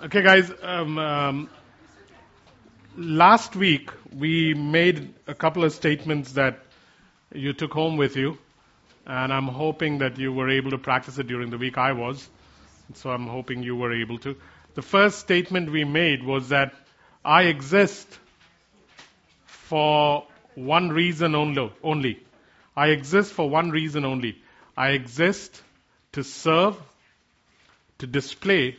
Okay, guys. Um, um, last week we made a couple of statements that you took home with you, and I'm hoping that you were able to practice it during the week. I was, so I'm hoping you were able to. The first statement we made was that I exist for one reason only. only. I exist for one reason only. I exist to serve, to display,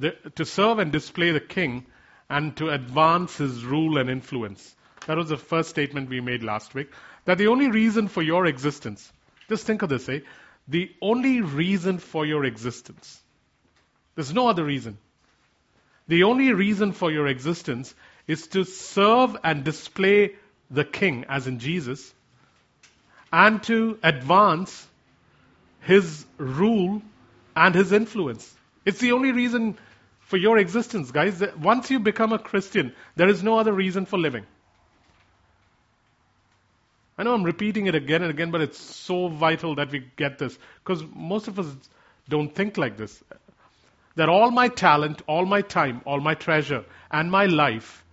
the, to serve and display the king, and to advance his rule and influence. That was the first statement we made last week. That the only reason for your existence, just think of this, eh? The only reason for your existence, there's no other reason. The only reason for your existence is to serve and display the king, as in Jesus, and to advance his rule and his influence. It's the only reason for your existence, guys. Once you become a Christian, there is no other reason for living. I know I'm repeating it again and again, but it's so vital that we get this because most of us don't think like this. That all my talent, all my time, all my treasure, and my life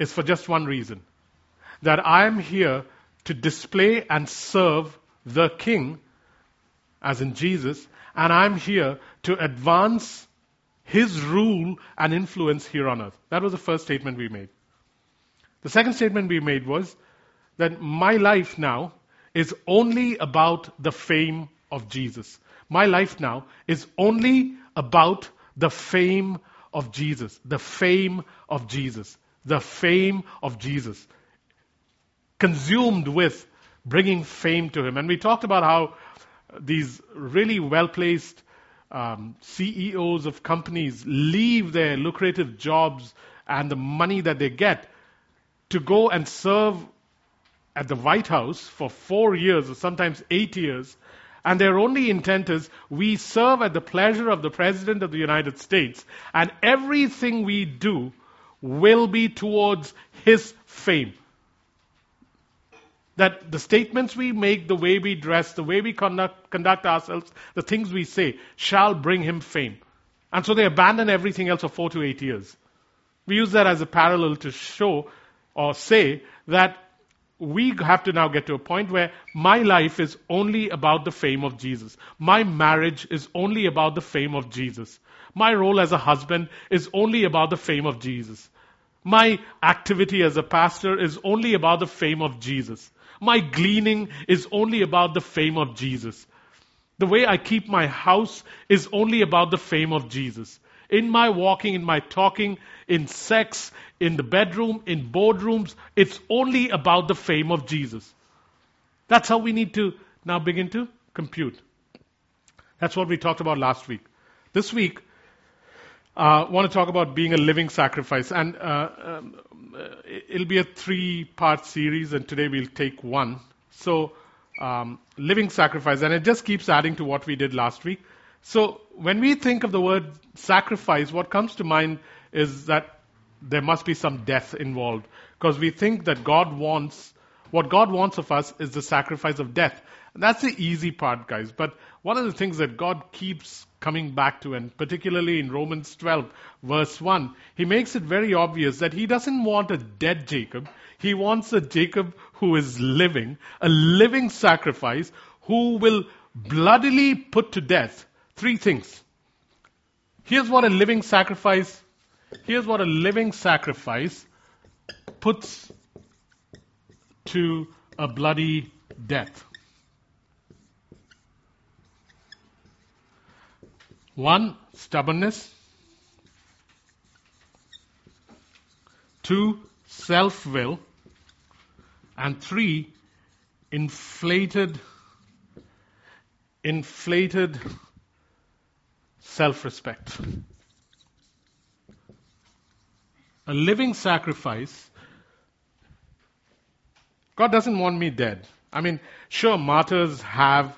is for just one reason that I am here to display and serve the King, as in Jesus, and I'm here to advance his rule and influence here on earth. That was the first statement we made. The second statement we made was that my life now is only about the fame of Jesus. My life now is only about the fame of Jesus. The fame of Jesus. The fame of Jesus consumed with bringing fame to him. And we talked about how these really well placed um, CEOs of companies leave their lucrative jobs and the money that they get to go and serve at the White House for four years or sometimes eight years. And their only intent is we serve at the pleasure of the President of the United States, and everything we do will be towards his fame that the statements we make, the way we dress, the way we conduct, conduct ourselves, the things we say, shall bring him fame. And so they abandon everything else for four to eight years. We use that as a parallel to show or say that we have to now get to a point where my life is only about the fame of Jesus. My marriage is only about the fame of Jesus. My role as a husband is only about the fame of Jesus. My activity as a pastor is only about the fame of Jesus. My gleaning is only about the fame of Jesus. The way I keep my house is only about the fame of Jesus. In my walking, in my talking, in sex, in the bedroom, in boardrooms, it's only about the fame of Jesus. That's how we need to now begin to compute. That's what we talked about last week. This week, uh, want to talk about being a living sacrifice. And uh, um, uh, it'll be a three part series, and today we'll take one. So, um, living sacrifice, and it just keeps adding to what we did last week. So, when we think of the word sacrifice, what comes to mind is that there must be some death involved. Because we think that God wants, what God wants of us is the sacrifice of death. And that's the easy part, guys. But one of the things that God keeps coming back to, and particularly in Romans 12, verse 1, he makes it very obvious that he doesn't want a dead Jacob. He wants a Jacob who is living, a living sacrifice, who will bloodily put to death three things. Here's what a living sacrifice, here's what a living sacrifice puts to a bloody death. One, stubbornness. Two, self will. And three, inflated, inflated self respect. A living sacrifice. God doesn't want me dead. I mean, sure, martyrs have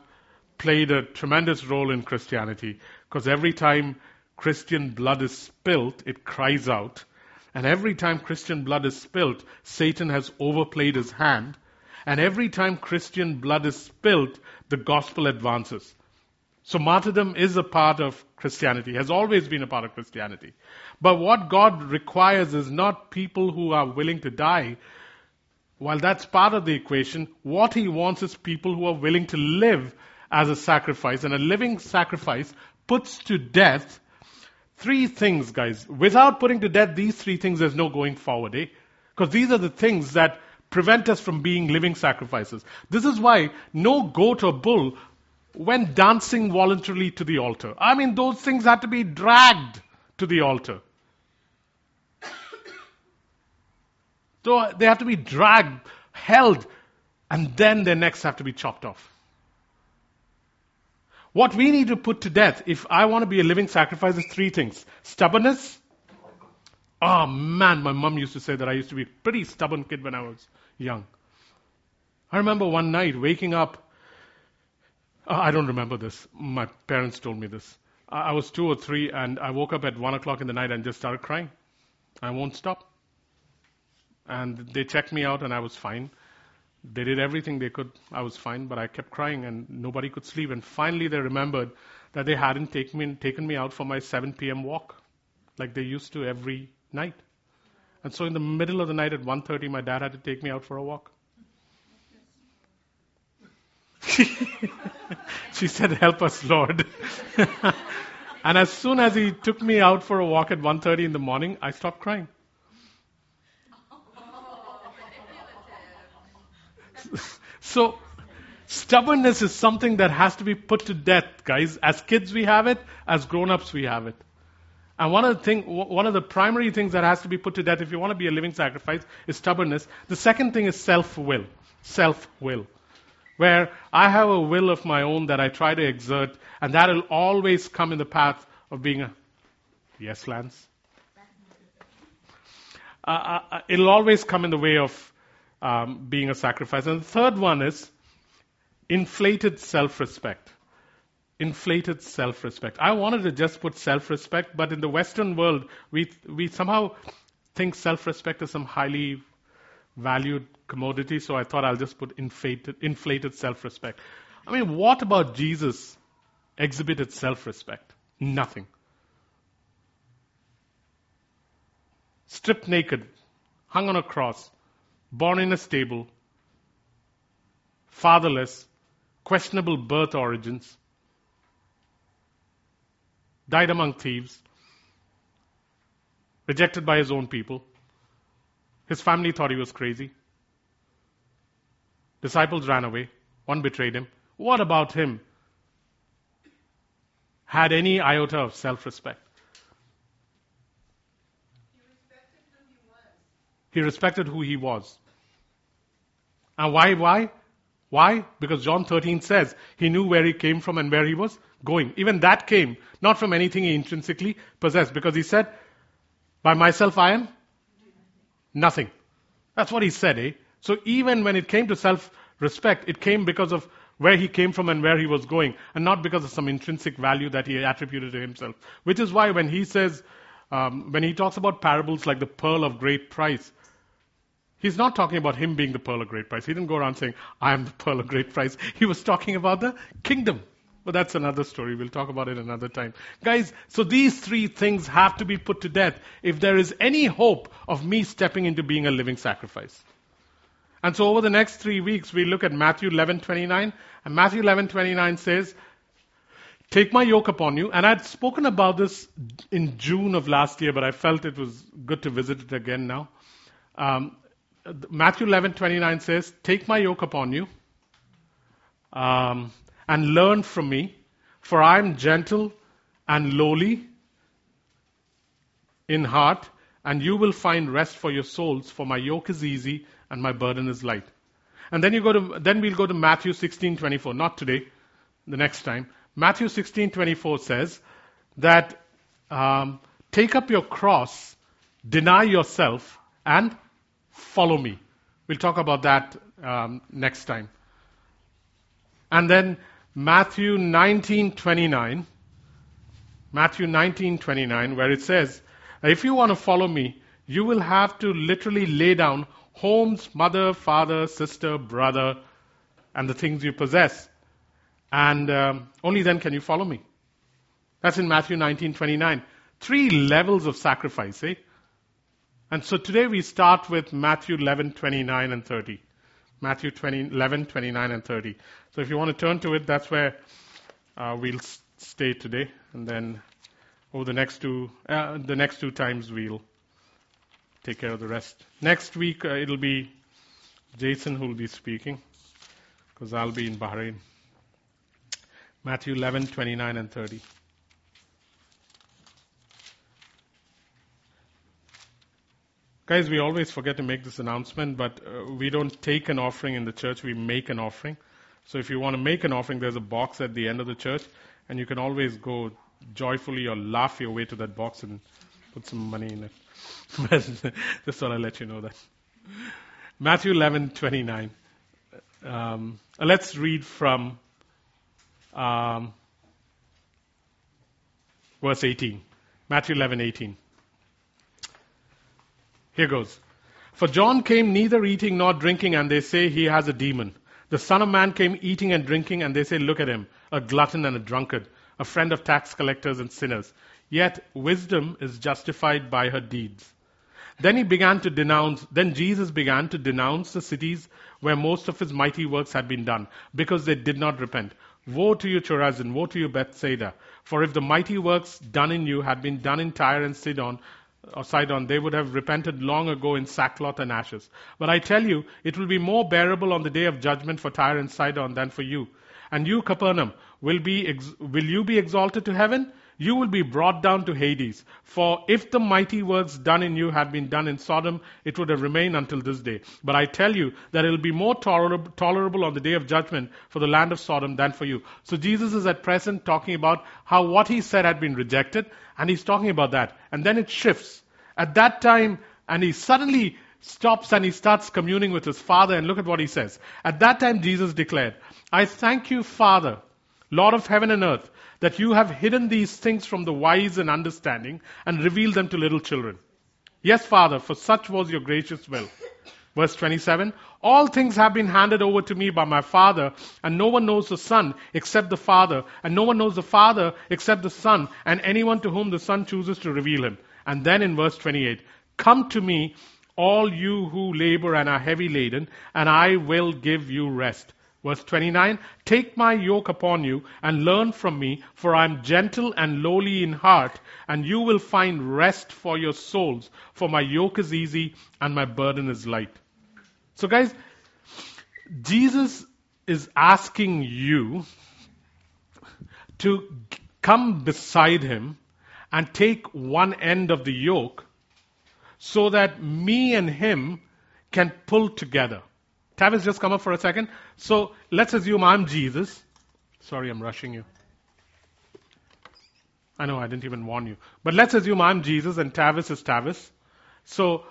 played a tremendous role in Christianity. Because every time Christian blood is spilt, it cries out. And every time Christian blood is spilt, Satan has overplayed his hand. And every time Christian blood is spilt, the gospel advances. So martyrdom is a part of Christianity, has always been a part of Christianity. But what God requires is not people who are willing to die. While that's part of the equation, what He wants is people who are willing to live as a sacrifice. And a living sacrifice puts to death three things, guys. Without putting to death these three things, there's no going forward, eh? Because these are the things that prevent us from being living sacrifices. This is why no goat or bull went dancing voluntarily to the altar. I mean, those things had to be dragged to the altar. So they have to be dragged, held, and then their necks have to be chopped off. What we need to put to death, if I want to be a living sacrifice, is three things stubbornness. Oh man, my mom used to say that I used to be a pretty stubborn kid when I was young. I remember one night waking up. Uh, I don't remember this. My parents told me this. I was two or three, and I woke up at one o'clock in the night and just started crying. I won't stop. And they checked me out, and I was fine. They did everything they could. I was fine, but I kept crying, and nobody could sleep. And finally, they remembered that they hadn't taken me, taken me out for my 7 p.m. walk, like they used to every night. And so, in the middle of the night at 1:30, my dad had to take me out for a walk. she said, "Help us, Lord." and as soon as he took me out for a walk at 1:30 in the morning, I stopped crying. So, stubbornness is something that has to be put to death, guys. As kids, we have it. As grown-ups, we have it. And one of the thing, one of the primary things that has to be put to death if you want to be a living sacrifice is stubbornness. The second thing is self-will. Self-will. Where I have a will of my own that I try to exert, and that will always come in the path of being a yes, Lance. Uh, uh, uh it'll always come in the way of um, being a sacrifice. And the third one is inflated self respect. Inflated self respect. I wanted to just put self respect, but in the Western world, we, we somehow think self respect is some highly valued commodity, so I thought I'll just put inflated, inflated self respect. I mean, what about Jesus exhibited self respect? Nothing. Stripped naked, hung on a cross, born in a stable, fatherless, questionable birth origins, died among thieves, rejected by his own people. His family thought he was crazy. Disciples ran away. One betrayed him. What about him? Had any iota of self respect? He respected who he was. And why? Why? Why? Because John 13 says he knew where he came from and where he was going. Even that came not from anything he intrinsically possessed, because he said, By myself I am nothing. That's what he said, eh? So even when it came to self respect, it came because of where he came from and where he was going, and not because of some intrinsic value that he attributed to himself. Which is why when he says, um, when he talks about parables like the pearl of great price, He's not talking about him being the pearl of great price. He didn't go around saying, I am the pearl of great price. He was talking about the kingdom. But that's another story. We'll talk about it another time. Guys, so these three things have to be put to death if there is any hope of me stepping into being a living sacrifice. And so over the next three weeks, we look at Matthew 11:29, and Matthew 11:29 says, "Take my yoke upon you." And I'd spoken about this in June of last year, but I felt it was good to visit it again now. Um, Matthew 11:29 says, "Take my yoke upon you um, and learn from me, for I am gentle and lowly in heart, and you will find rest for your souls. For my yoke is easy and my burden is light." And then you go to then we'll go to Matthew 16:24. Not today, the next time. Matthew 16:24 says that um, take up your cross, deny yourself, and follow me. We'll talk about that um, next time. And then Matthew 19:29, Matthew 19:29, where it says, "If you want to follow me, you will have to literally lay down homes, mother, father, sister, brother, and the things you possess, And um, only then can you follow me. That's in Matthew 19:29. Three levels of sacrifice, eh? And so today we start with Matthew 11:29 and 30. Matthew 20, 11, 29, and 30. So if you want to turn to it, that's where uh, we'll stay today, and then over the next two, uh, the next two times we'll take care of the rest. Next week uh, it'll be Jason who will be speaking, because I'll be in Bahrain. Matthew 11, 29, and 30. Guys, we always forget to make this announcement, but uh, we don't take an offering in the church, we make an offering. So if you want to make an offering, there's a box at the end of the church, and you can always go joyfully or laugh your way to that box and put some money in it. Just thought I'd let you know that. Matthew 11, 29. Um, let's read from um, verse 18. Matthew 11, 18. Here goes. For John came neither eating nor drinking, and they say he has a demon. The Son of Man came eating and drinking, and they say, Look at him, a glutton and a drunkard, a friend of tax collectors and sinners. Yet wisdom is justified by her deeds. Then he began to denounce, then Jesus began to denounce the cities where most of his mighty works had been done, because they did not repent. Woe to you, Chorazin! Woe to you, Bethsaida! For if the mighty works done in you had been done in Tyre and Sidon, or Sidon, they would have repented long ago in sackcloth and ashes. But I tell you, it will be more bearable on the day of judgment for Tyre and Sidon than for you. And you, Capernaum, will, be ex- will you be exalted to heaven? You will be brought down to Hades. For if the mighty works done in you had been done in Sodom, it would have remained until this day. But I tell you that it will be more tolerable, on the day of judgment for the land of Sodom than for you. So Jesus is at present talking about how what he said had been rejected, and he's talking about that. And then it shifts. At that time, and he suddenly stops and he starts communing with his father, and look at what he says. At that time, Jesus declared, I thank you, Father, Lord of heaven and earth, that you have hidden these things from the wise and understanding and revealed them to little children. Yes, Father, for such was your gracious will. Verse 27 All things have been handed over to me by my Father, and no one knows the Son except the Father, and no one knows the Father except the Son, and anyone to whom the Son chooses to reveal him. And then in verse 28, Come to me, all you who labor and are heavy laden, and I will give you rest. Verse 29, Take my yoke upon you and learn from me, for I am gentle and lowly in heart, and you will find rest for your souls, for my yoke is easy and my burden is light. So guys, Jesus is asking you to come beside him and take one end of the yoke so that me and him can pull together. Tavis, just come up for a second. So let's assume I'm Jesus. Sorry, I'm rushing you. I know I didn't even warn you. But let's assume I'm Jesus and Tavis is Tavis. So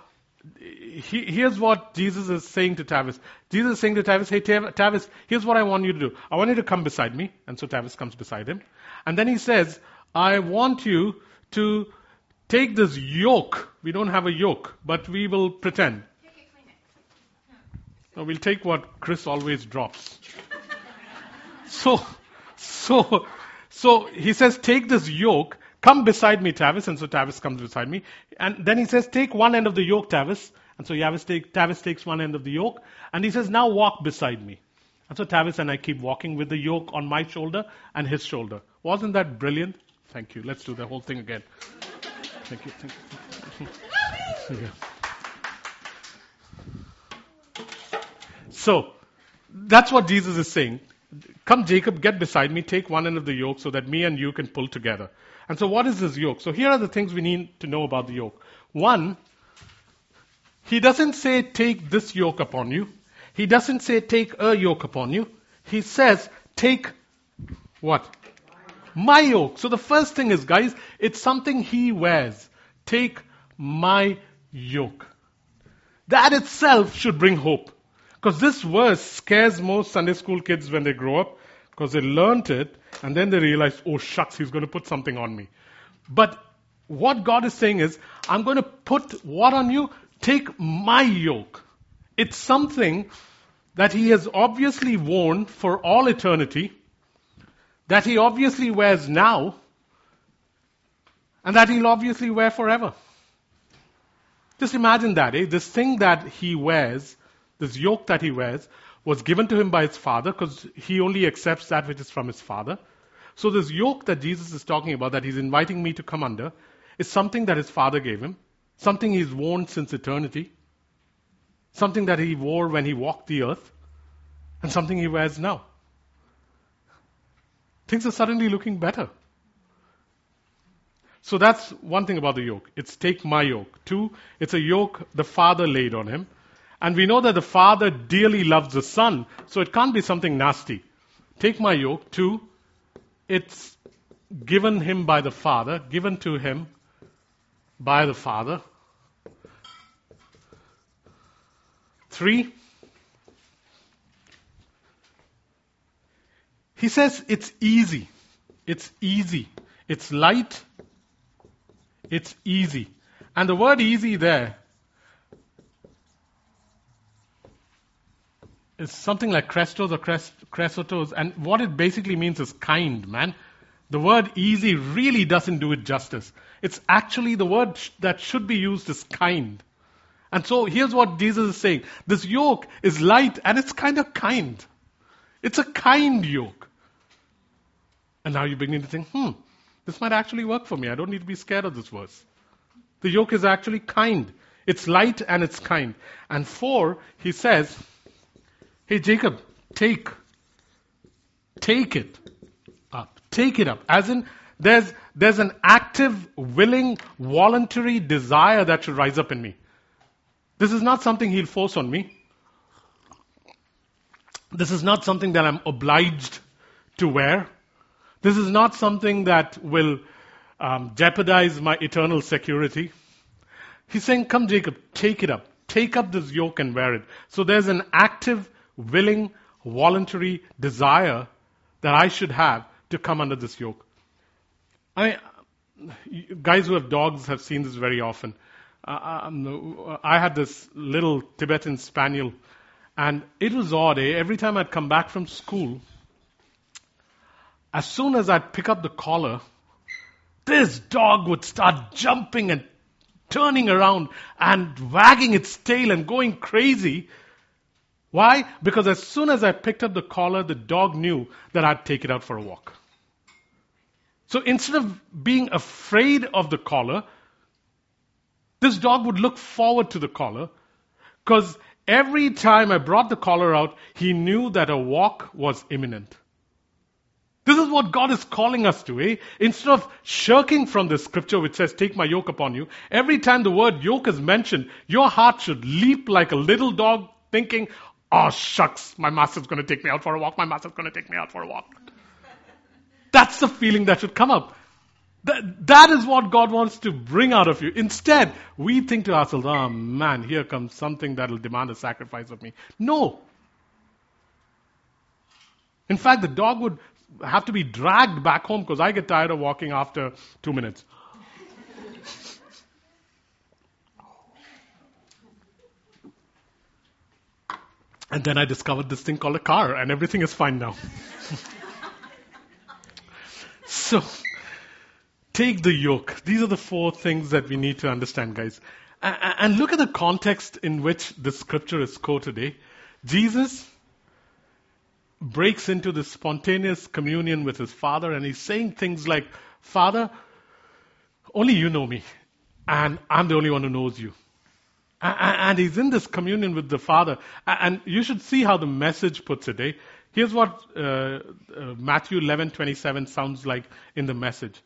he, here's what Jesus is saying to Tavis. Jesus is saying to Tavis, hey Tavis, here's what I want you to do. I want you to come beside me. And so Tavis comes beside him. And then he says, I want you to take this yoke. We don't have a yoke, but we will pretend. No, we'll take what Chris always drops. so, so, so he says, take this yoke, come beside me, Tavis, and so Tavis comes beside me. And then he says, take one end of the yoke, Tavis. And so Tavis, take, Tavis takes one end of the yoke, and he says, now walk beside me. And so Tavis and I keep walking with the yoke on my shoulder and his shoulder. Wasn't that brilliant? Thank you. Let's do the whole thing again. Thank you. Thank you. Thank you. So, that's what Jesus is saying. Come, Jacob, get beside me, take one end of the yoke so that me and you can pull together. And so, what is this yoke? So, here are the things we need to know about the yoke. One, he doesn't say, take this yoke upon you. He doesn't say, take a yoke upon you. He says, take what? My yoke. So the first thing is, guys, it's something he wears. Take my yoke. That itself should bring hope. Because this verse scares most Sunday school kids when they grow up, because they learned it, and then they realize, oh shucks, he's going to put something on me. But what God is saying is, I'm going to put what on you? Take my yoke. It's something that he has obviously worn for all eternity that he obviously wears now and that he'll obviously wear forever. Just imagine that, eh? This thing that he wears, this yoke that he wears, was given to him by his father because he only accepts that which is from his father. So, this yoke that Jesus is talking about, that he's inviting me to come under, is something that his father gave him, something he's worn since eternity, something that he wore when he walked the earth, and something he wears now. Things are suddenly looking better. So that's one thing about the yoke. It's take my yoke. Two, it's a yoke the Father laid on him. And we know that the Father dearly loves the Son, so it can't be something nasty. Take my yoke. Two, it's given him by the Father, given to him by the Father. Three, he says it's easy. It's easy. It's light it's easy. And the word easy there is something like crestos or cresotos. And what it basically means is kind, man. The word easy really doesn't do it justice. It's actually the word that should be used is kind. And so here's what Jesus is saying. This yoke is light and it's kind of kind. It's a kind yoke. And now you're beginning to think, hmm, this might actually work for me. I don't need to be scared of this verse. The yoke is actually kind. It's light and it's kind. And four, he says, Hey, Jacob, take. Take it up. Take it up. As in, there's, there's an active, willing, voluntary desire that should rise up in me. This is not something he'll force on me. This is not something that I'm obliged to wear. This is not something that will um, jeopardize my eternal security. He's saying, Come, Jacob, take it up. Take up this yoke and wear it. So there's an active, willing, voluntary desire that I should have to come under this yoke. I, mean, guys who have dogs have seen this very often. Uh, um, I had this little Tibetan spaniel, and it was odd. Eh? Every time I'd come back from school, as soon as I'd pick up the collar, this dog would start jumping and turning around and wagging its tail and going crazy. Why? Because as soon as I picked up the collar, the dog knew that I'd take it out for a walk. So instead of being afraid of the collar, this dog would look forward to the collar because every time I brought the collar out, he knew that a walk was imminent. This is what God is calling us to, eh? Instead of shirking from the scripture which says, Take my yoke upon you, every time the word yoke is mentioned, your heart should leap like a little dog thinking, Oh, shucks, my master's going to take me out for a walk, my master's going to take me out for a walk. That's the feeling that should come up. That, that is what God wants to bring out of you. Instead, we think to ourselves, oh man, here comes something that will demand a sacrifice of me. No. In fact, the dog would have to be dragged back home because I get tired of walking after two minutes. And then I discovered this thing called a car, and everything is fine now. so, take the yoke. These are the four things that we need to understand, guys. And look at the context in which the scripture is quoted. Eh? Jesus breaks into this spontaneous communion with his father and he's saying things like, Father, only you know me, and I'm the only one who knows you. And he's in this communion with the Father. And you should see how the message puts it. Eh? Here's what uh, uh, Matthew 11:27 sounds like in the message.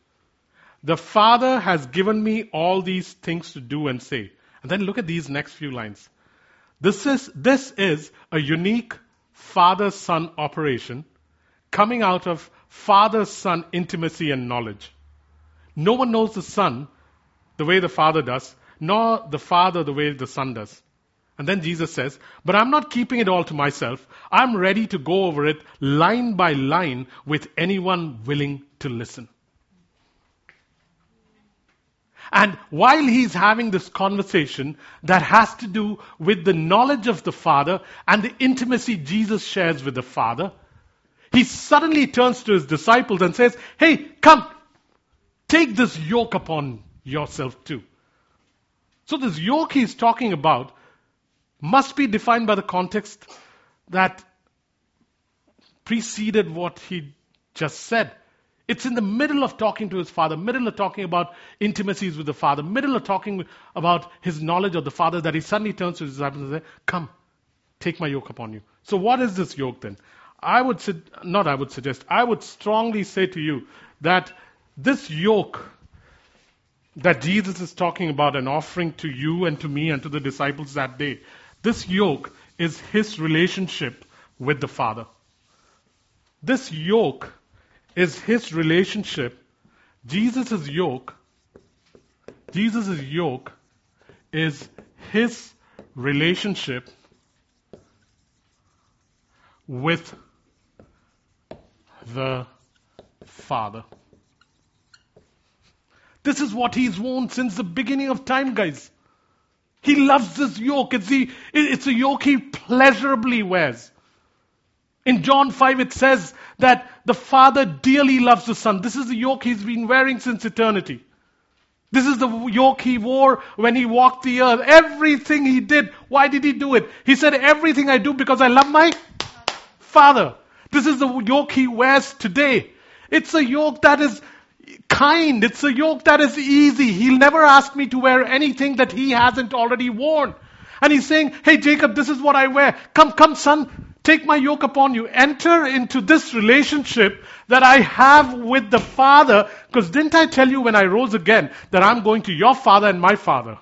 The Father has given me all these things to do and say. And then look at these next few lines. This is, this is a unique father son operation coming out of father son intimacy and knowledge. No one knows the son the way the father does, nor the father the way the son does. And then Jesus says, But I'm not keeping it all to myself. I'm ready to go over it line by line with anyone willing to listen. And while he's having this conversation that has to do with the knowledge of the Father and the intimacy Jesus shares with the Father, he suddenly turns to his disciples and says, Hey, come, take this yoke upon yourself too. So, this yoke he's talking about must be defined by the context that preceded what he just said. It's in the middle of talking to his father, middle of talking about intimacies with the father, middle of talking about his knowledge of the father that he suddenly turns to his disciples and says, Come, take my yoke upon you. So, what is this yoke then? I would, not I would suggest, I would strongly say to you that this yoke that Jesus is talking about an offering to you and to me and to the disciples that day, this yoke is his relationship with the Father. This yoke is his relationship. Jesus' yoke, Jesus' yoke is his relationship with the Father. This is what he's worn since the beginning of time, guys. He loves this yoke. It's, the, it's a yoke he pleasurably wears. In John 5, it says that the Father dearly loves the Son. This is the yoke he's been wearing since eternity. This is the yoke he wore when he walked the earth. Everything he did, why did he do it? He said, Everything I do because I love my Father. This is the yoke he wears today. It's a yoke that is kind. It's a yoke that is easy. He'll never ask me to wear anything that he hasn't already worn. And he's saying, Hey, Jacob, this is what I wear. Come, come, son. Take my yoke upon you. Enter into this relationship that I have with the Father. Because didn't I tell you when I rose again that I'm going to your Father and my Father?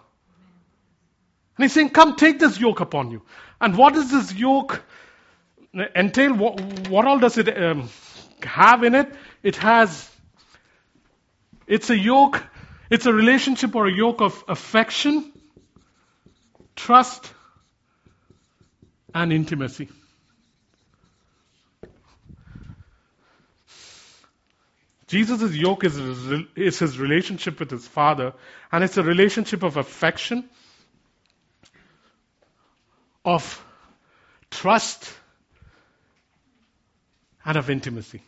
And he's saying, Come, take this yoke upon you. And what does this yoke entail? What, what all does it um, have in it? It has, it's a yoke, it's a relationship or a yoke of affection, trust, and intimacy. Jesus' yoke is, is his relationship with his Father, and it's a relationship of affection, of trust, and of intimacy.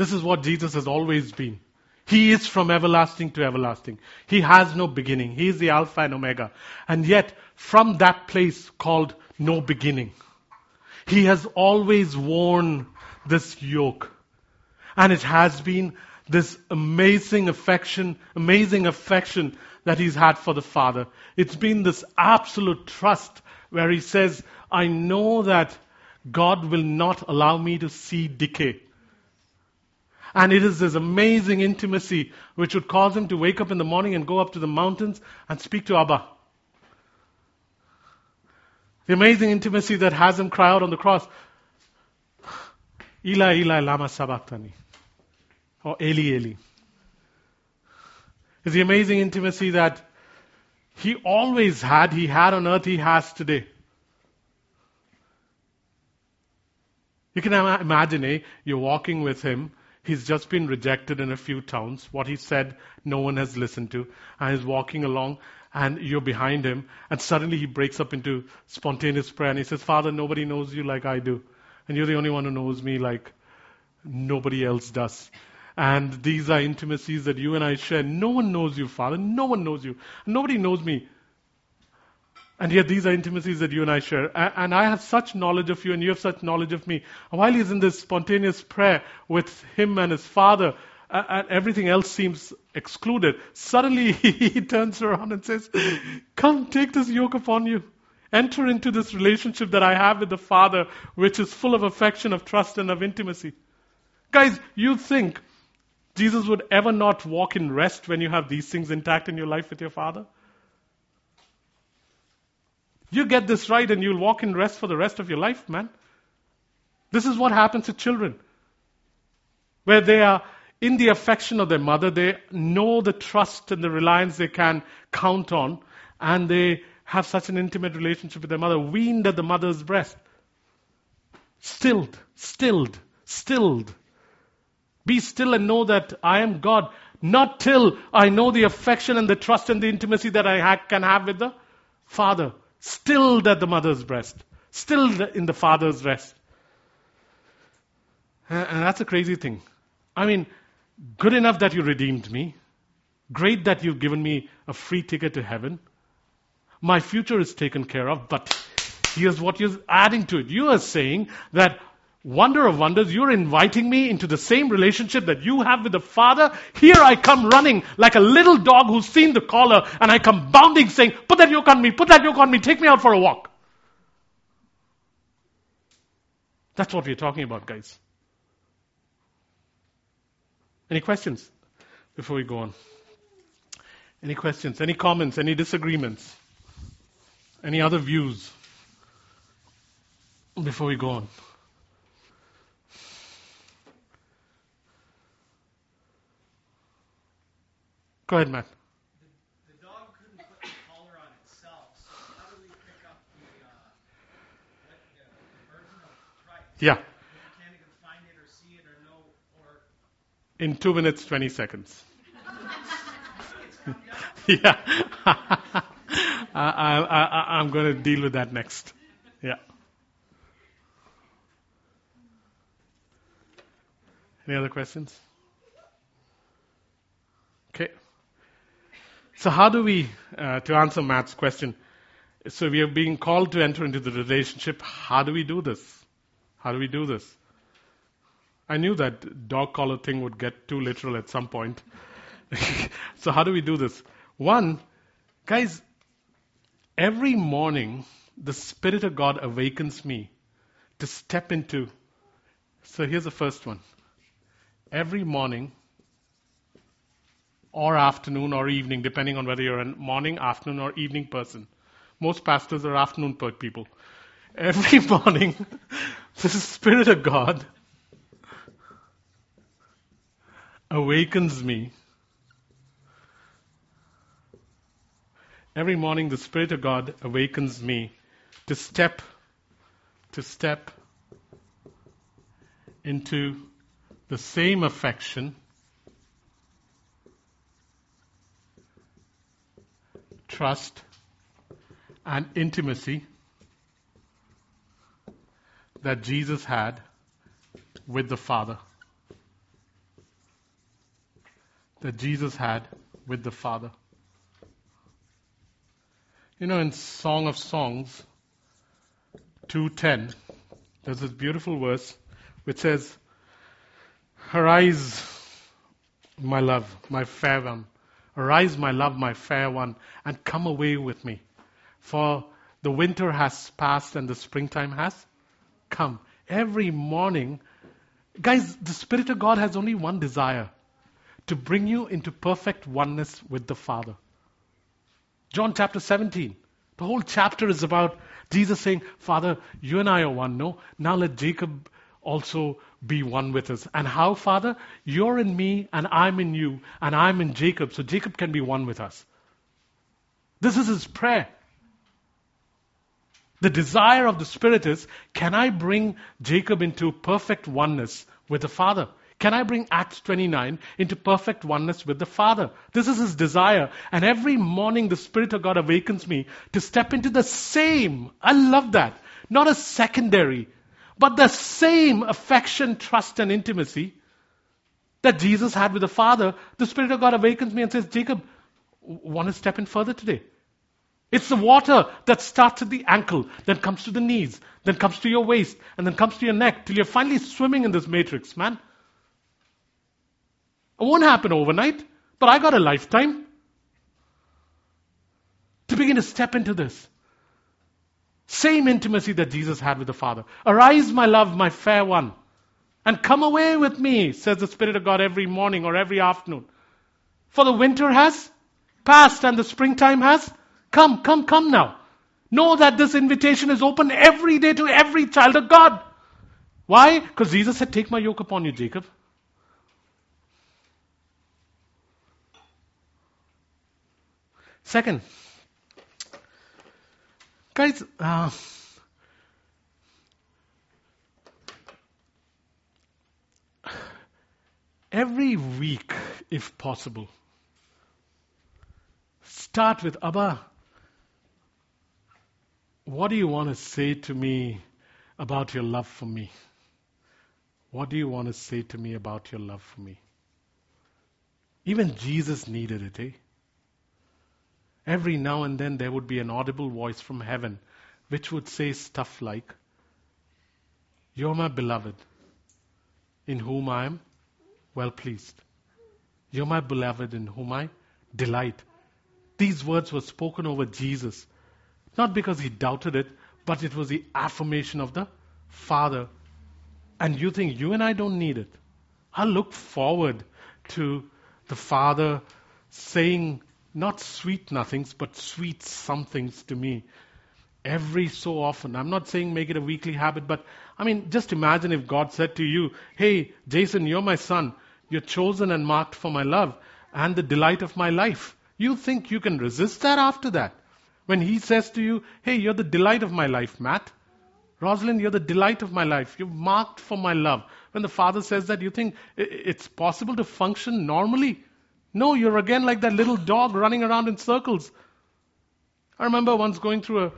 This is what Jesus has always been. He is from everlasting to everlasting. He has no beginning. He is the Alpha and Omega. And yet, from that place called no beginning, He has always worn this yoke and it has been this amazing affection, amazing affection that he's had for the Father. It's been this absolute trust where he says, I know that God will not allow me to see decay. And it is this amazing intimacy which would cause him to wake up in the morning and go up to the mountains and speak to Abba. The amazing intimacy that has him cry out on the cross, Eli, Eli, lama sabachthani. Or Eli, Eli. Is the amazing intimacy that he always had, he had on earth, he has today. You can imagine, eh? You're walking with him. He's just been rejected in a few towns. What he said, no one has listened to. And he's walking along, and you're behind him. And suddenly he breaks up into spontaneous prayer. And he says, Father, nobody knows you like I do. And you're the only one who knows me like nobody else does. And these are intimacies that you and I share. No one knows you, Father. No one knows you. Nobody knows me. And yet these are intimacies that you and I share. And I have such knowledge of you and you have such knowledge of me. And while he's in this spontaneous prayer with him and his father, and everything else seems excluded, suddenly he turns around and says, Come, take this yoke upon you. Enter into this relationship that I have with the Father, which is full of affection, of trust, and of intimacy. Guys, you think Jesus would ever not walk in rest when you have these things intact in your life with your Father? You get this right and you'll walk in rest for the rest of your life, man. This is what happens to children. Where they are in the affection of their mother, they know the trust and the reliance they can count on, and they have such an intimate relationship with their mother, weaned at the mother's breast. Stilled, stilled, stilled. Be still and know that I am God. Not till I know the affection and the trust and the intimacy that I ha- can have with the Father. Stilled at the mother's breast. Stilled in the Father's breast. And that's a crazy thing. I mean, good enough that you redeemed me. Great that you've given me a free ticket to heaven. My future is taken care of, but here's what you're adding to it. You are saying that wonder of wonders, you're inviting me into the same relationship that you have with the Father. Here I come running like a little dog who's seen the collar, and I come bounding saying, Put that yoke on me, put that yoke on me, take me out for a walk. That's what we're talking about, guys. Any questions before we go on? Any questions? Any comments? Any disagreements? Any other views before we go on? Go ahead, Matt. The, the dog couldn't put the collar on itself, so how do we pick up the, uh, what, the version of Christ? Yeah, can't even find it or see it or know, or in two minutes, 20 seconds. it's come down. yeah. I, I, I, I'm going to deal with that next. Yeah. Any other questions? Okay. So, how do we, uh, to answer Matt's question, so we are being called to enter into the relationship. How do we do this? How do we do this? I knew that dog collar thing would get too literal at some point. so, how do we do this? One, guys, every morning the Spirit of God awakens me to step into. So, here's the first one. Every morning, or afternoon or evening, depending on whether you're a morning, afternoon, or evening person. Most pastors are afternoon people. Every morning, the Spirit of God awakens me. Every morning, the Spirit of God awakens me to step, to step into the same affection, trust, and intimacy that Jesus had with the Father. That Jesus had with the Father. You know, in Song of Songs 2:10, there's this beautiful verse which says, "Arise, my love, my fair one. Arise, my love, my fair one, and come away with me. For the winter has passed and the springtime has come." Every morning, guys, the Spirit of God has only one desire to bring you into perfect oneness with the Father. John chapter 17. The whole chapter is about Jesus saying, Father, you and I are one. No, now let Jacob also be one with us. And how, Father? You're in me, and I'm in you, and I'm in Jacob, so Jacob can be one with us. This is his prayer. The desire of the Spirit is can I bring Jacob into perfect oneness with the Father? Can I bring Acts 29 into perfect oneness with the Father? This is his desire. And every morning the Spirit of God awakens me to step into the same, I love that, not a secondary, but the same affection, trust, and intimacy that Jesus had with the Father. The Spirit of God awakens me and says, Jacob, want to step in further today? It's the water that starts at the ankle, then comes to the knees, then comes to your waist, and then comes to your neck, till you're finally swimming in this matrix, man. It won't happen overnight, but I got a lifetime to begin to step into this. Same intimacy that Jesus had with the Father. Arise, my love, my fair one, and come away with me, says the Spirit of God every morning or every afternoon. For the winter has passed and the springtime has come. Come, come now. Know that this invitation is open every day to every child of God. Why? Because Jesus said, Take my yoke upon you, Jacob. Second, guys, uh, every week, if possible, start with Abba. What do you want to say to me about your love for me? What do you want to say to me about your love for me? Even Jesus needed it, eh? Every now and then there would be an audible voice from heaven which would say stuff like, You're my beloved, in whom I am well pleased. You're my beloved, in whom I delight. These words were spoken over Jesus, not because he doubted it, but it was the affirmation of the Father. And you think you and I don't need it. I look forward to the Father saying not sweet nothings, but sweet somethings to me every so often. I'm not saying make it a weekly habit, but I mean, just imagine if God said to you, Hey, Jason, you're my son. You're chosen and marked for my love and the delight of my life. You think you can resist that after that? When he says to you, Hey, you're the delight of my life, Matt. Rosalind, you're the delight of my life. You're marked for my love. When the father says that, you think it's possible to function normally? No, you're again like that little dog running around in circles. I remember once going through a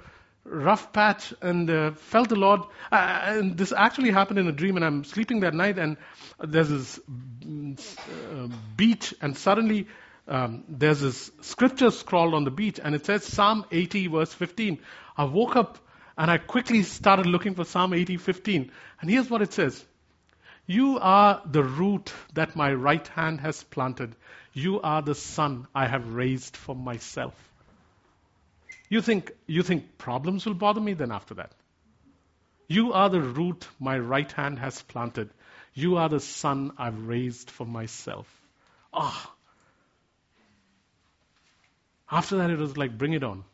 rough patch and uh, felt the Lord. Uh, and this actually happened in a dream, and I'm sleeping that night, and there's this uh, beach, and suddenly um, there's this scripture scrawled on the beach, and it says Psalm 80, verse 15. I woke up and I quickly started looking for Psalm 80, 15. And here's what it says You are the root that my right hand has planted. You are the son I have raised for myself. You think, you think problems will bother me then after that? You are the root my right hand has planted. You are the son I've raised for myself. Ah. Oh. After that, it was like, bring it on.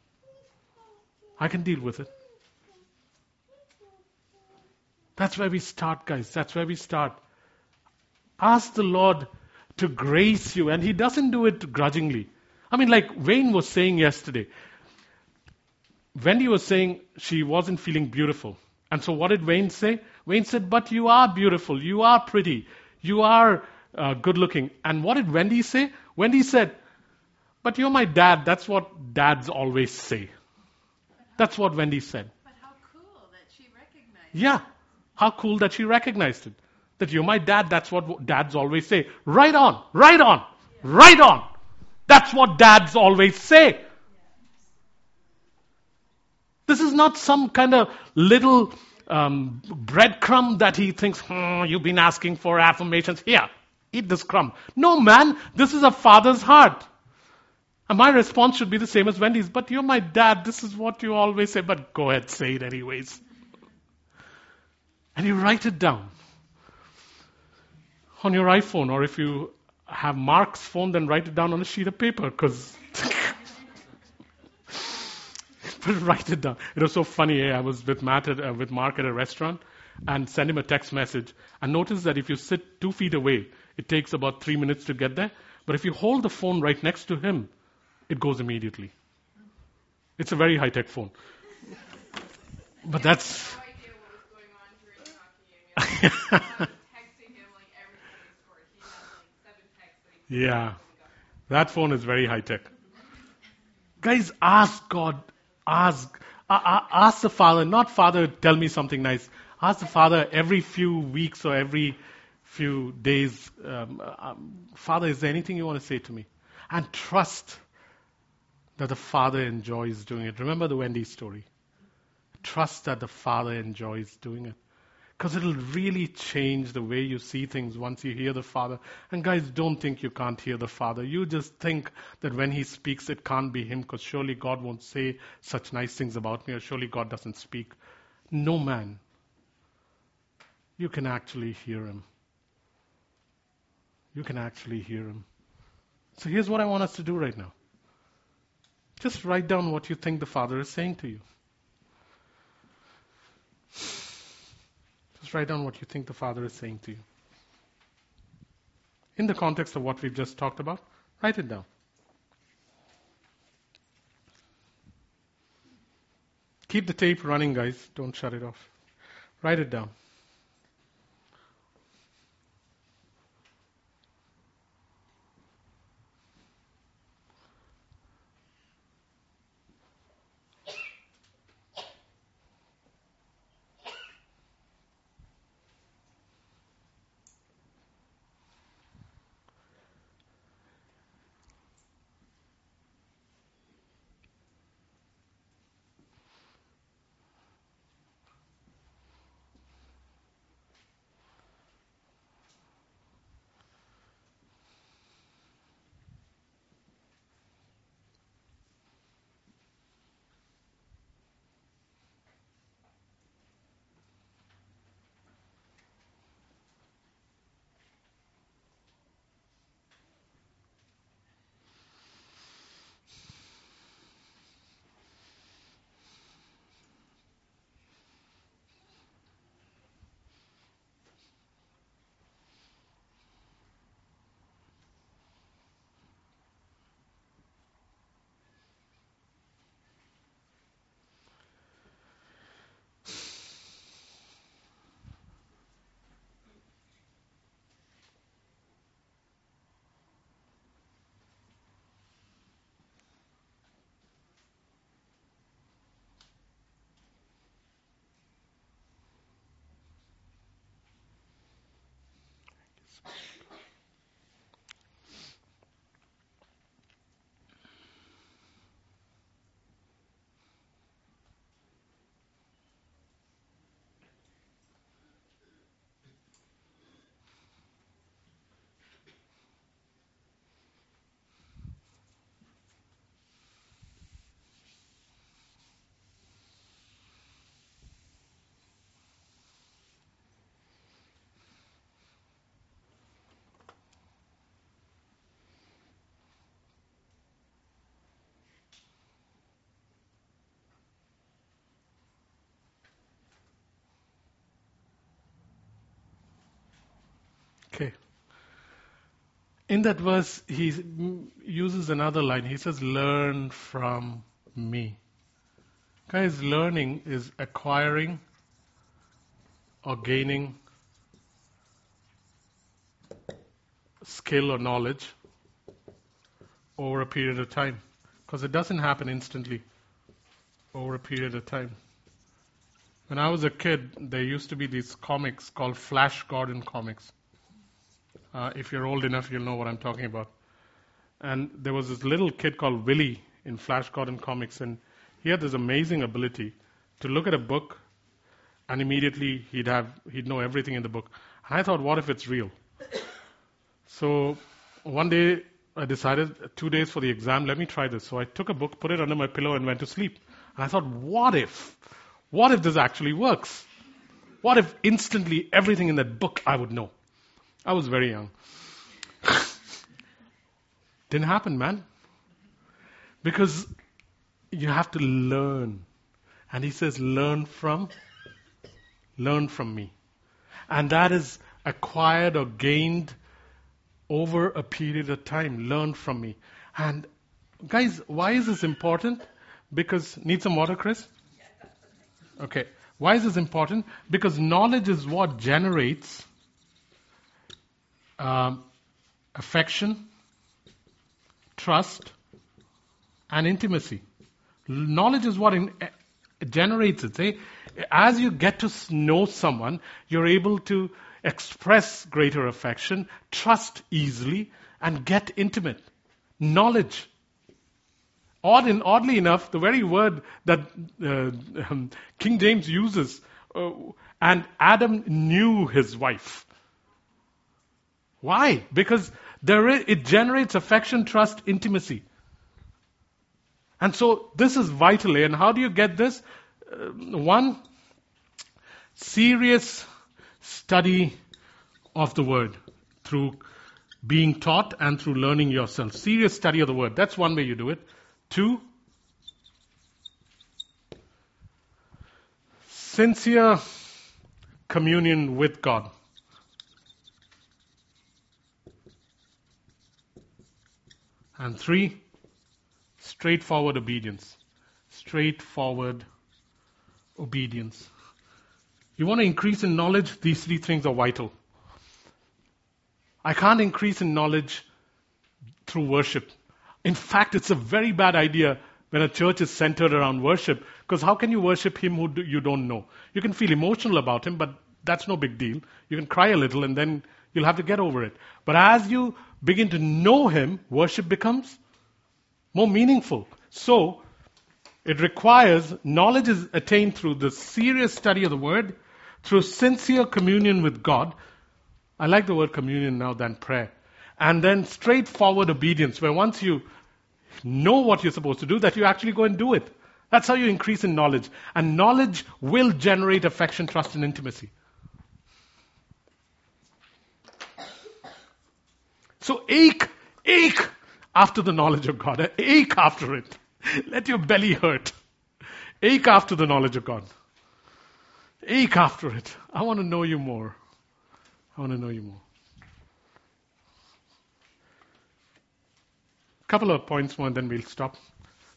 I can deal with it. That's where we start, guys. That's where we start. Ask the Lord to grace you, and He doesn't do it grudgingly. I mean, like Wayne was saying yesterday, Wendy was saying she wasn't feeling beautiful. And so what did Wayne say? Wayne said, But you are beautiful. You are pretty. You are uh, good looking. And what did Wendy say? Wendy said, But you're my dad. That's what dads always say. That's what Wendy said. But how cool that she recognized it. Yeah. How cool that she recognized it. That you're my dad. That's what dads always say. Right on. Right on. Right on. That's what dads always say. This is not some kind of little um, breadcrumb that he thinks, hmm, you've been asking for affirmations. Here, eat this crumb. No, man, this is a father's heart. And my response should be the same as Wendy's, but you're my dad. This is what you always say, but go ahead, say it anyways. And you write it down on your iPhone, or if you have Mark's phone, then write it down on a sheet of paper, because write it down. It was so funny. Eh? I was with Matt at, uh, with Mark at a restaurant and sent him a text message. And notice that if you sit two feet away, it takes about three minutes to get there. But if you hold the phone right next to him, it goes immediately. It's a very high tech phone. But that's. Yeah. That phone is very high tech. Guys, ask God. Ask. Uh, ask the Father, not Father, tell me something nice. Ask the Father every few weeks or every few days, um, um, Father, is there anything you want to say to me? And trust that the Father enjoys doing it. Remember the Wendy story. Trust that the Father enjoys doing it. Because it'll really change the way you see things once you hear the Father. And guys, don't think you can't hear the Father. You just think that when He speaks, it can't be Him, because surely God won't say such nice things about me, or surely God doesn't speak. No man. You can actually hear Him. You can actually hear Him. So here's what I want us to do right now. Just write down what you think the Father is saying to you. Just write down what you think the Father is saying to you. In the context of what we've just talked about, write it down. Keep the tape running, guys. Don't shut it off. Write it down. Okay. In that verse, he uses another line. He says, Learn from me. Guys, learning is acquiring or gaining skill or knowledge over a period of time. Because it doesn't happen instantly over a period of time. When I was a kid, there used to be these comics called Flash Gordon comics. Uh, if you're old enough, you'll know what I'm talking about. And there was this little kid called Willie in Flash Gordon comics, and he had this amazing ability to look at a book, and immediately he'd have he'd know everything in the book. And I thought, what if it's real? So one day I decided, two days for the exam, let me try this. So I took a book, put it under my pillow, and went to sleep. And I thought, what if? What if this actually works? What if instantly everything in that book I would know? I was very young. Didn't happen, man. Because you have to learn. And he says, learn from, learn from me. And that is acquired or gained over a period of time. Learn from me. And guys, why is this important? Because, need some water, Chris? Okay. Why is this important? Because knowledge is what generates um, affection, trust, and intimacy. Knowledge is what in, uh, generates it. Eh? As you get to know someone, you're able to express greater affection, trust easily, and get intimate. Knowledge. Odd in, oddly enough, the very word that uh, King James uses, uh, and Adam knew his wife. Why? Because there is, it generates affection, trust, intimacy. And so this is vital. And how do you get this? Uh, one, serious study of the word through being taught and through learning yourself. Serious study of the word. That's one way you do it. Two, sincere communion with God. And three, straightforward obedience. Straightforward obedience. You want to increase in knowledge? These three things are vital. I can't increase in knowledge through worship. In fact, it's a very bad idea when a church is centered around worship, because how can you worship Him who you don't know? You can feel emotional about Him, but that's no big deal. You can cry a little and then you'll have to get over it. But as you begin to know Him, worship becomes more meaningful. So, it requires knowledge is attained through the serious study of the Word, through sincere communion with God. I like the word communion now than prayer. And then straightforward obedience, where once you know what you're supposed to do, that you actually go and do it. That's how you increase in knowledge. And knowledge will generate affection, trust, and intimacy. So ache, ache after the knowledge of God. Ache after it. Let your belly hurt. Ache after the knowledge of God. Ache after it. I want to know you more. I want to know you more. Couple of points more and then we'll stop.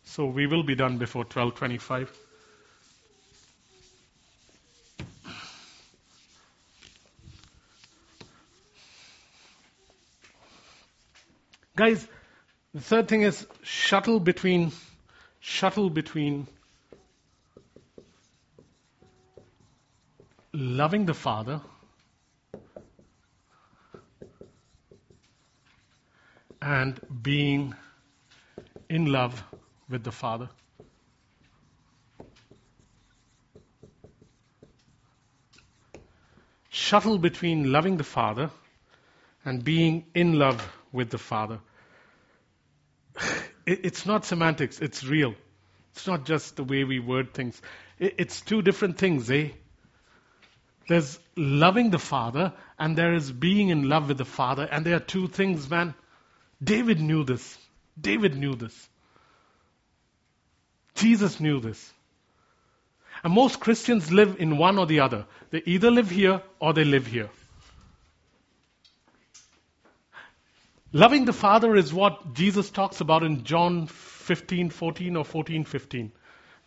So we will be done before 1225. Guys, the third thing is shuttle between shuttle between loving the Father and being in love with the Father. Shuttle between loving the Father and being in love with the Father. It's not semantics, it's real. It's not just the way we word things. It's two different things, eh? There's loving the Father and there is being in love with the Father, and there are two things, man. David knew this. David knew this. Jesus knew this. And most Christians live in one or the other. They either live here or they live here. Loving the Father is what Jesus talks about in John 15, 14 or 14, 15.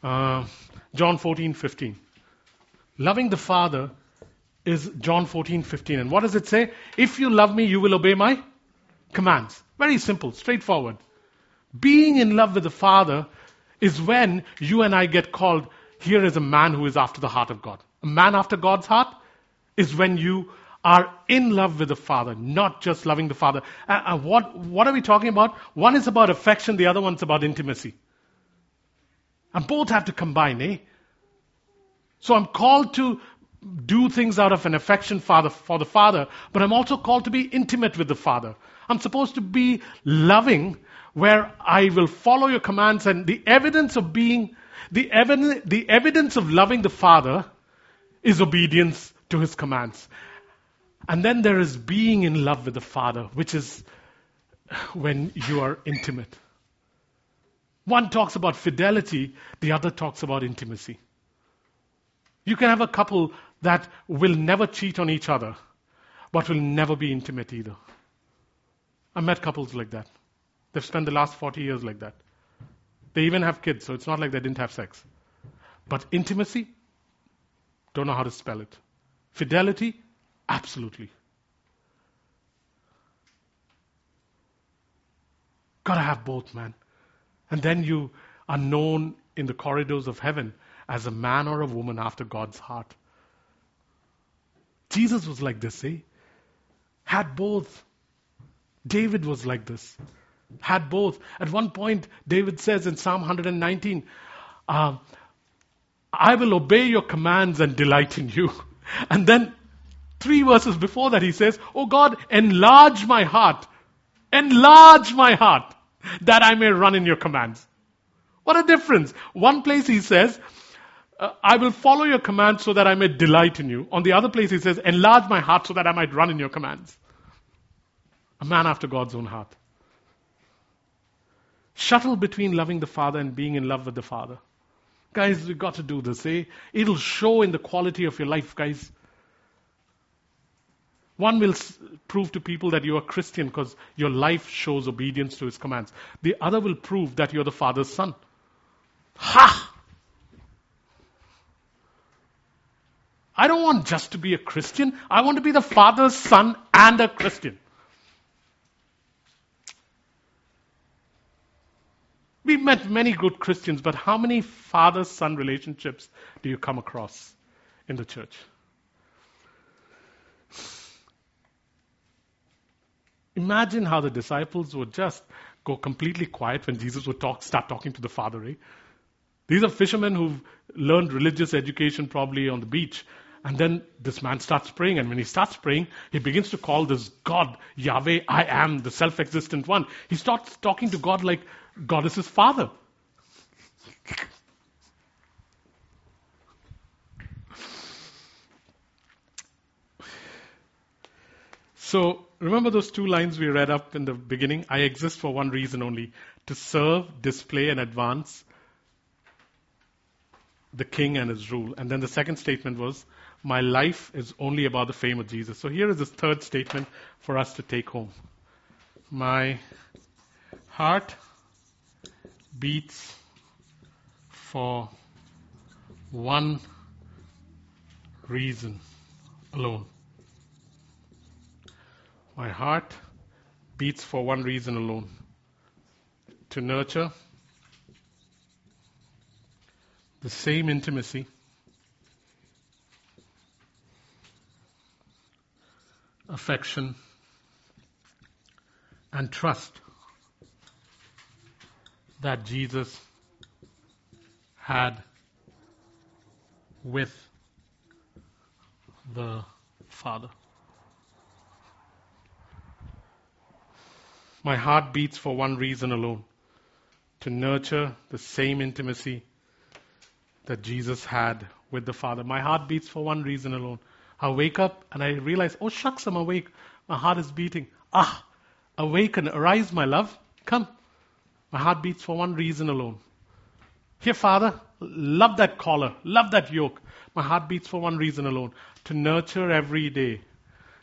Uh, John 14, 15. Loving the Father is John 14, 15. And what does it say? If you love me, you will obey my commands. Very simple, straightforward. Being in love with the Father is when you and I get called, here is a man who is after the heart of God. A man after God's heart is when you are in love with the Father, not just loving the Father. Uh, uh, what, what are we talking about? One is about affection, the other one's about intimacy. And both have to combine, eh? So I'm called to do things out of an affection father, for the Father, but I'm also called to be intimate with the Father. I'm supposed to be loving where I will follow your commands and the evidence of being, the, evidence, the evidence of loving the Father is obedience to his commands. And then there is being in love with the Father, which is when you are intimate. One talks about fidelity, the other talks about intimacy. You can have a couple that will never cheat on each other, but will never be intimate either. I met couples like that. They've spent the last 40 years like that. They even have kids, so it's not like they didn't have sex. But intimacy, don't know how to spell it. Fidelity, absolutely. Gotta have both, man. And then you are known in the corridors of heaven as a man or a woman after God's heart. Jesus was like this, eh? Had both. David was like this. Had both. At one point, David says in Psalm 119, uh, I will obey your commands and delight in you. And then three verses before that, he says, Oh God, enlarge my heart. Enlarge my heart that I may run in your commands. What a difference. One place he says, uh, I will follow your commands so that I may delight in you. On the other place he says, enlarge my heart so that I might run in your commands. A man after God's own heart. Shuttle between loving the Father and being in love with the Father. Guys, we've got to do this, eh? It'll show in the quality of your life, guys. One will prove to people that you are Christian because your life shows obedience to his commands. The other will prove that you're the Father's son. Ha! I don't want just to be a Christian. I want to be the Father's son and a Christian. We've met many good Christians, but how many father son relationships do you come across in the church? Imagine how the disciples would just go completely quiet when Jesus would talk, start talking to the Father. Eh? These are fishermen who've learned religious education probably on the beach. And then this man starts praying, and when he starts praying, he begins to call this God, Yahweh, I am, the self existent one. He starts talking to God like God is his father. So, remember those two lines we read up in the beginning? I exist for one reason only to serve, display, and advance the king and his rule. And then the second statement was, My life is only about the fame of Jesus. So, here is this third statement for us to take home. My heart beats for one reason alone. My heart beats for one reason alone to nurture the same intimacy, affection, and trust that Jesus had with the Father. My heart beats for one reason alone to nurture the same intimacy that Jesus had with the Father. My heart beats for one reason alone. I wake up and I realize, oh shucks, I'm awake. My heart is beating. Ah, awaken, arise, my love. Come. My heart beats for one reason alone. Here, Father, love that collar, love that yoke. My heart beats for one reason alone to nurture every day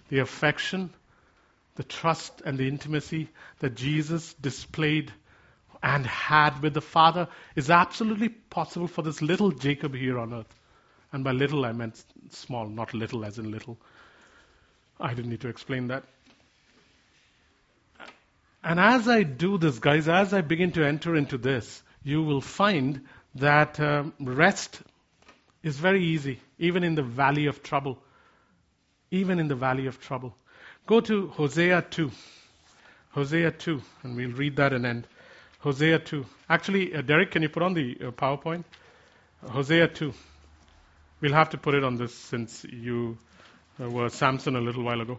the affection the trust and the intimacy that Jesus displayed and had with the Father is absolutely possible for this little Jacob here on earth. And by little, I meant small, not little as in little. I didn't need to explain that. And as I do this, guys, as I begin to enter into this, you will find that um, rest is very easy, even in the valley of trouble. Even in the valley of trouble. Go to Hosea 2. Hosea 2, and we'll read that and end. Hosea 2. Actually, uh, Derek, can you put on the uh, PowerPoint? Hosea 2. We'll have to put it on this since you uh, were Samson a little while ago.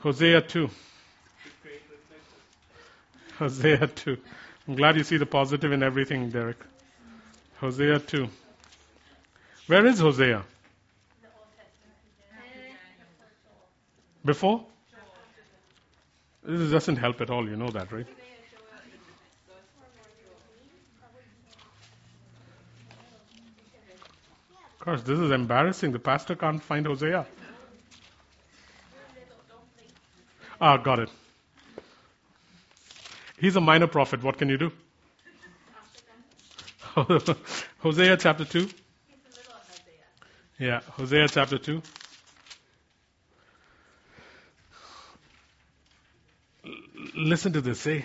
Hosea 2. Hosea 2. I'm glad you see the positive in everything, Derek. Hosea 2. Where is Hosea? Before? This doesn't help at all, you know that, right? Of course, this is embarrassing. The pastor can't find Hosea. Ah, got it. He's a minor prophet. What can you do? Hosea chapter 2. Yeah, Hosea chapter 2. Listen to this, eh?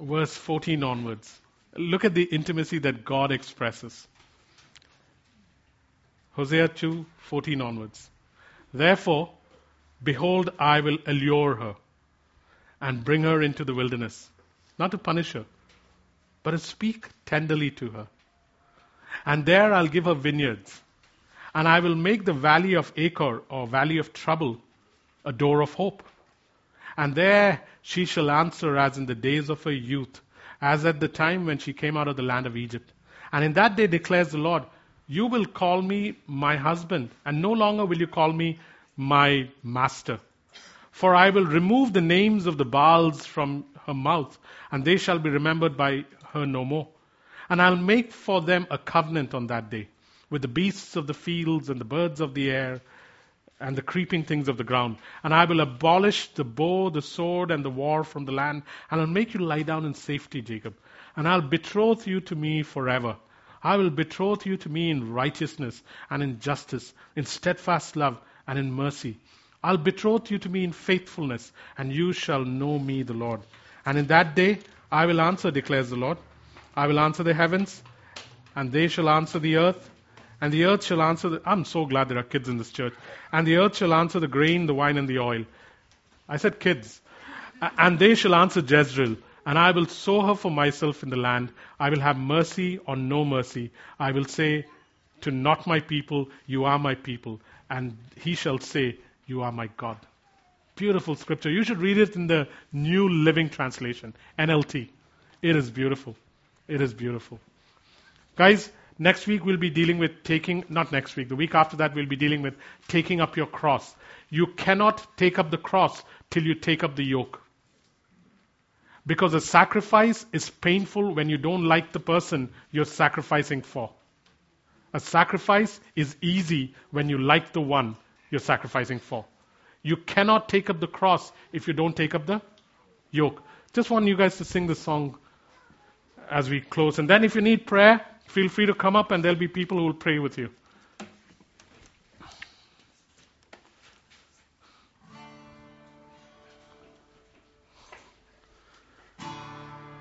Verse 14 onwards. Look at the intimacy that God expresses. Hosea 2 14 onwards. Therefore, behold, I will allure her and bring her into the wilderness, not to punish her, but to speak tenderly to her. And there I'll give her vineyards, and I will make the valley of Achor, or valley of trouble, a door of hope. And there she shall answer as in the days of her youth, as at the time when she came out of the land of Egypt. And in that day declares the Lord, you will call me my husband, and no longer will you call me my master. For I will remove the names of the Baals from her mouth, and they shall be remembered by her no more. And I'll make for them a covenant on that day with the beasts of the fields and the birds of the air and the creeping things of the ground. And I will abolish the bow, the sword, and the war from the land, and I'll make you lie down in safety, Jacob. And I'll betroth you to me forever. I will betroth you to me in righteousness and in justice, in steadfast love and in mercy. I'll betroth you to me in faithfulness, and you shall know me, the Lord. And in that day I will answer, declares the Lord. I will answer the heavens, and they shall answer the earth, and the earth shall answer the. I'm so glad there are kids in this church. And the earth shall answer the grain, the wine, and the oil. I said kids. And they shall answer Jezreel. And I will sow her for myself in the land. I will have mercy on no mercy. I will say to not my people, You are my people. And he shall say, You are my God. Beautiful scripture. You should read it in the New Living Translation, NLT. It is beautiful. It is beautiful. Guys, next week we'll be dealing with taking, not next week, the week after that we'll be dealing with taking up your cross. You cannot take up the cross till you take up the yoke. Because a sacrifice is painful when you don't like the person you're sacrificing for. A sacrifice is easy when you like the one you're sacrificing for. You cannot take up the cross if you don't take up the yoke. Just want you guys to sing the song as we close. And then if you need prayer, feel free to come up and there'll be people who will pray with you.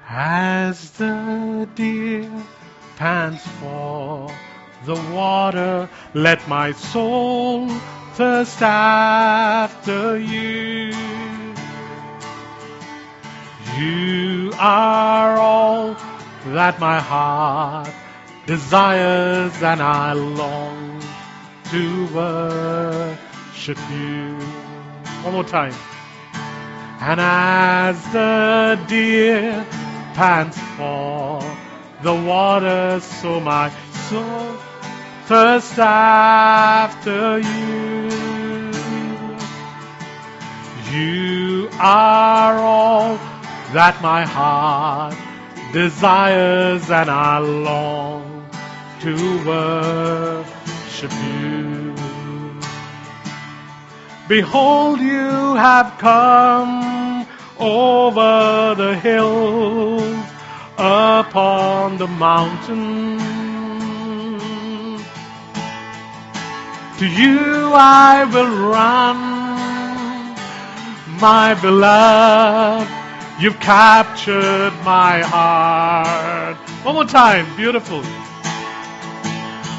As the deer pants for the water, let my soul thirst after you. You are all that my heart desires, and I long to worship you. One more time. And as the deer pants for the water, so my soul thirsts after you. You are all that my heart desires, and I long to worship you. Behold, you have come over the hills, upon the mountain. To you I will run, my beloved. You've captured my heart. One more time, beautiful.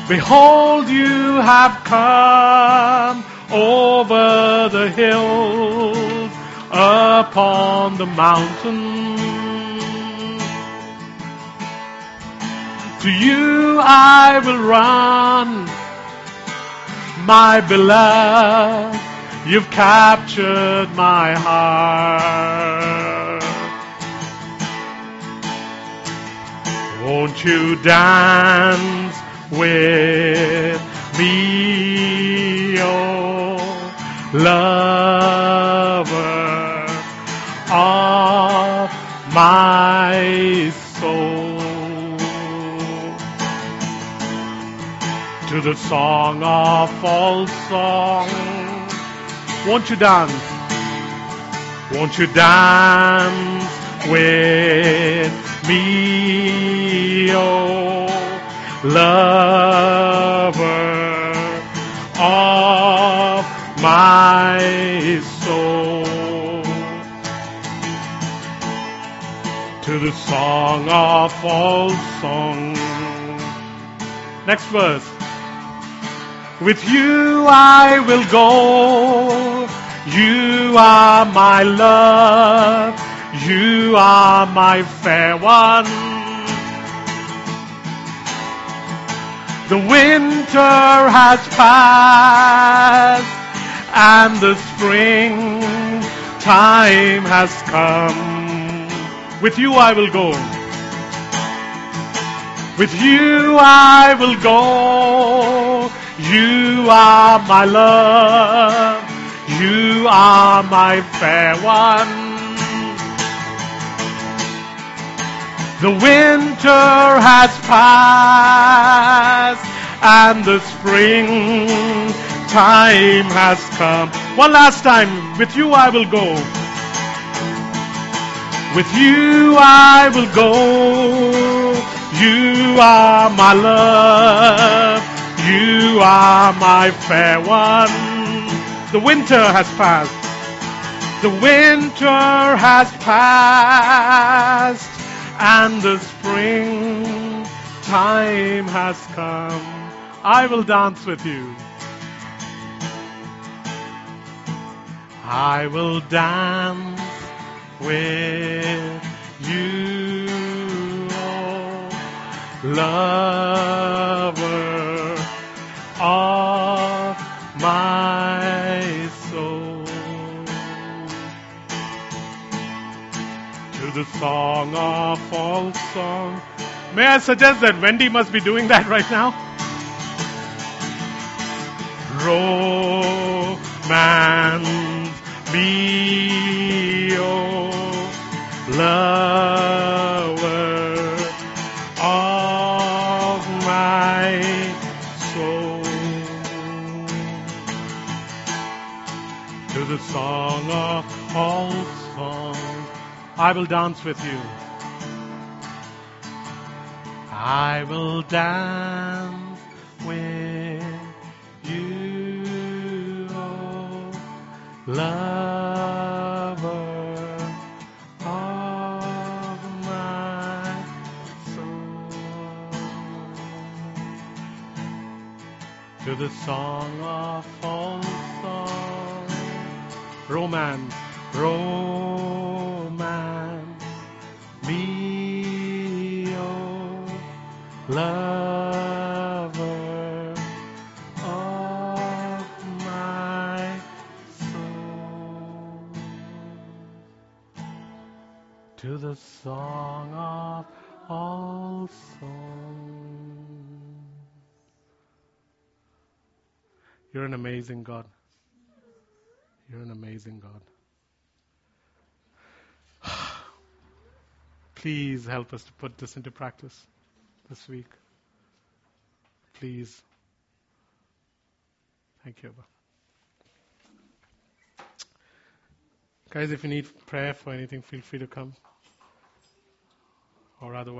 Behold, you have come over the hills, upon the mountain. To you I will run, my beloved. You've captured my heart. Won't you dance with me, oh lover of my soul? To the song of all song, won't you dance? Won't you dance with me, oh lover of my soul? To the song of all songs. Next verse. With you I will go. You are my love. You are my fair one. The winter has passed and the spring time has come. With you I will go. With you I will go. You are my love. You are my fair one. The winter has passed and the spring time has come. One last time. With you I will go. With you I will go. You are my love. You are my fair one. The winter has passed. The winter has passed and the spring time has come. I will dance with you. I will dance with you, lover of my the song of all songs. May I suggest that Wendy must be doing that right now? Romance me, oh, lover of my soul. To the song of all I will dance with you. I will dance with you, oh, lover of my soul. To the song of all songs, romance, romance, lover of my soul. To the song of all. You're an amazing God. You're an amazing God. Please help us to put this into practice this week. Please. Thank you. Guys, if you need prayer for anything, feel free to come. Or otherwise.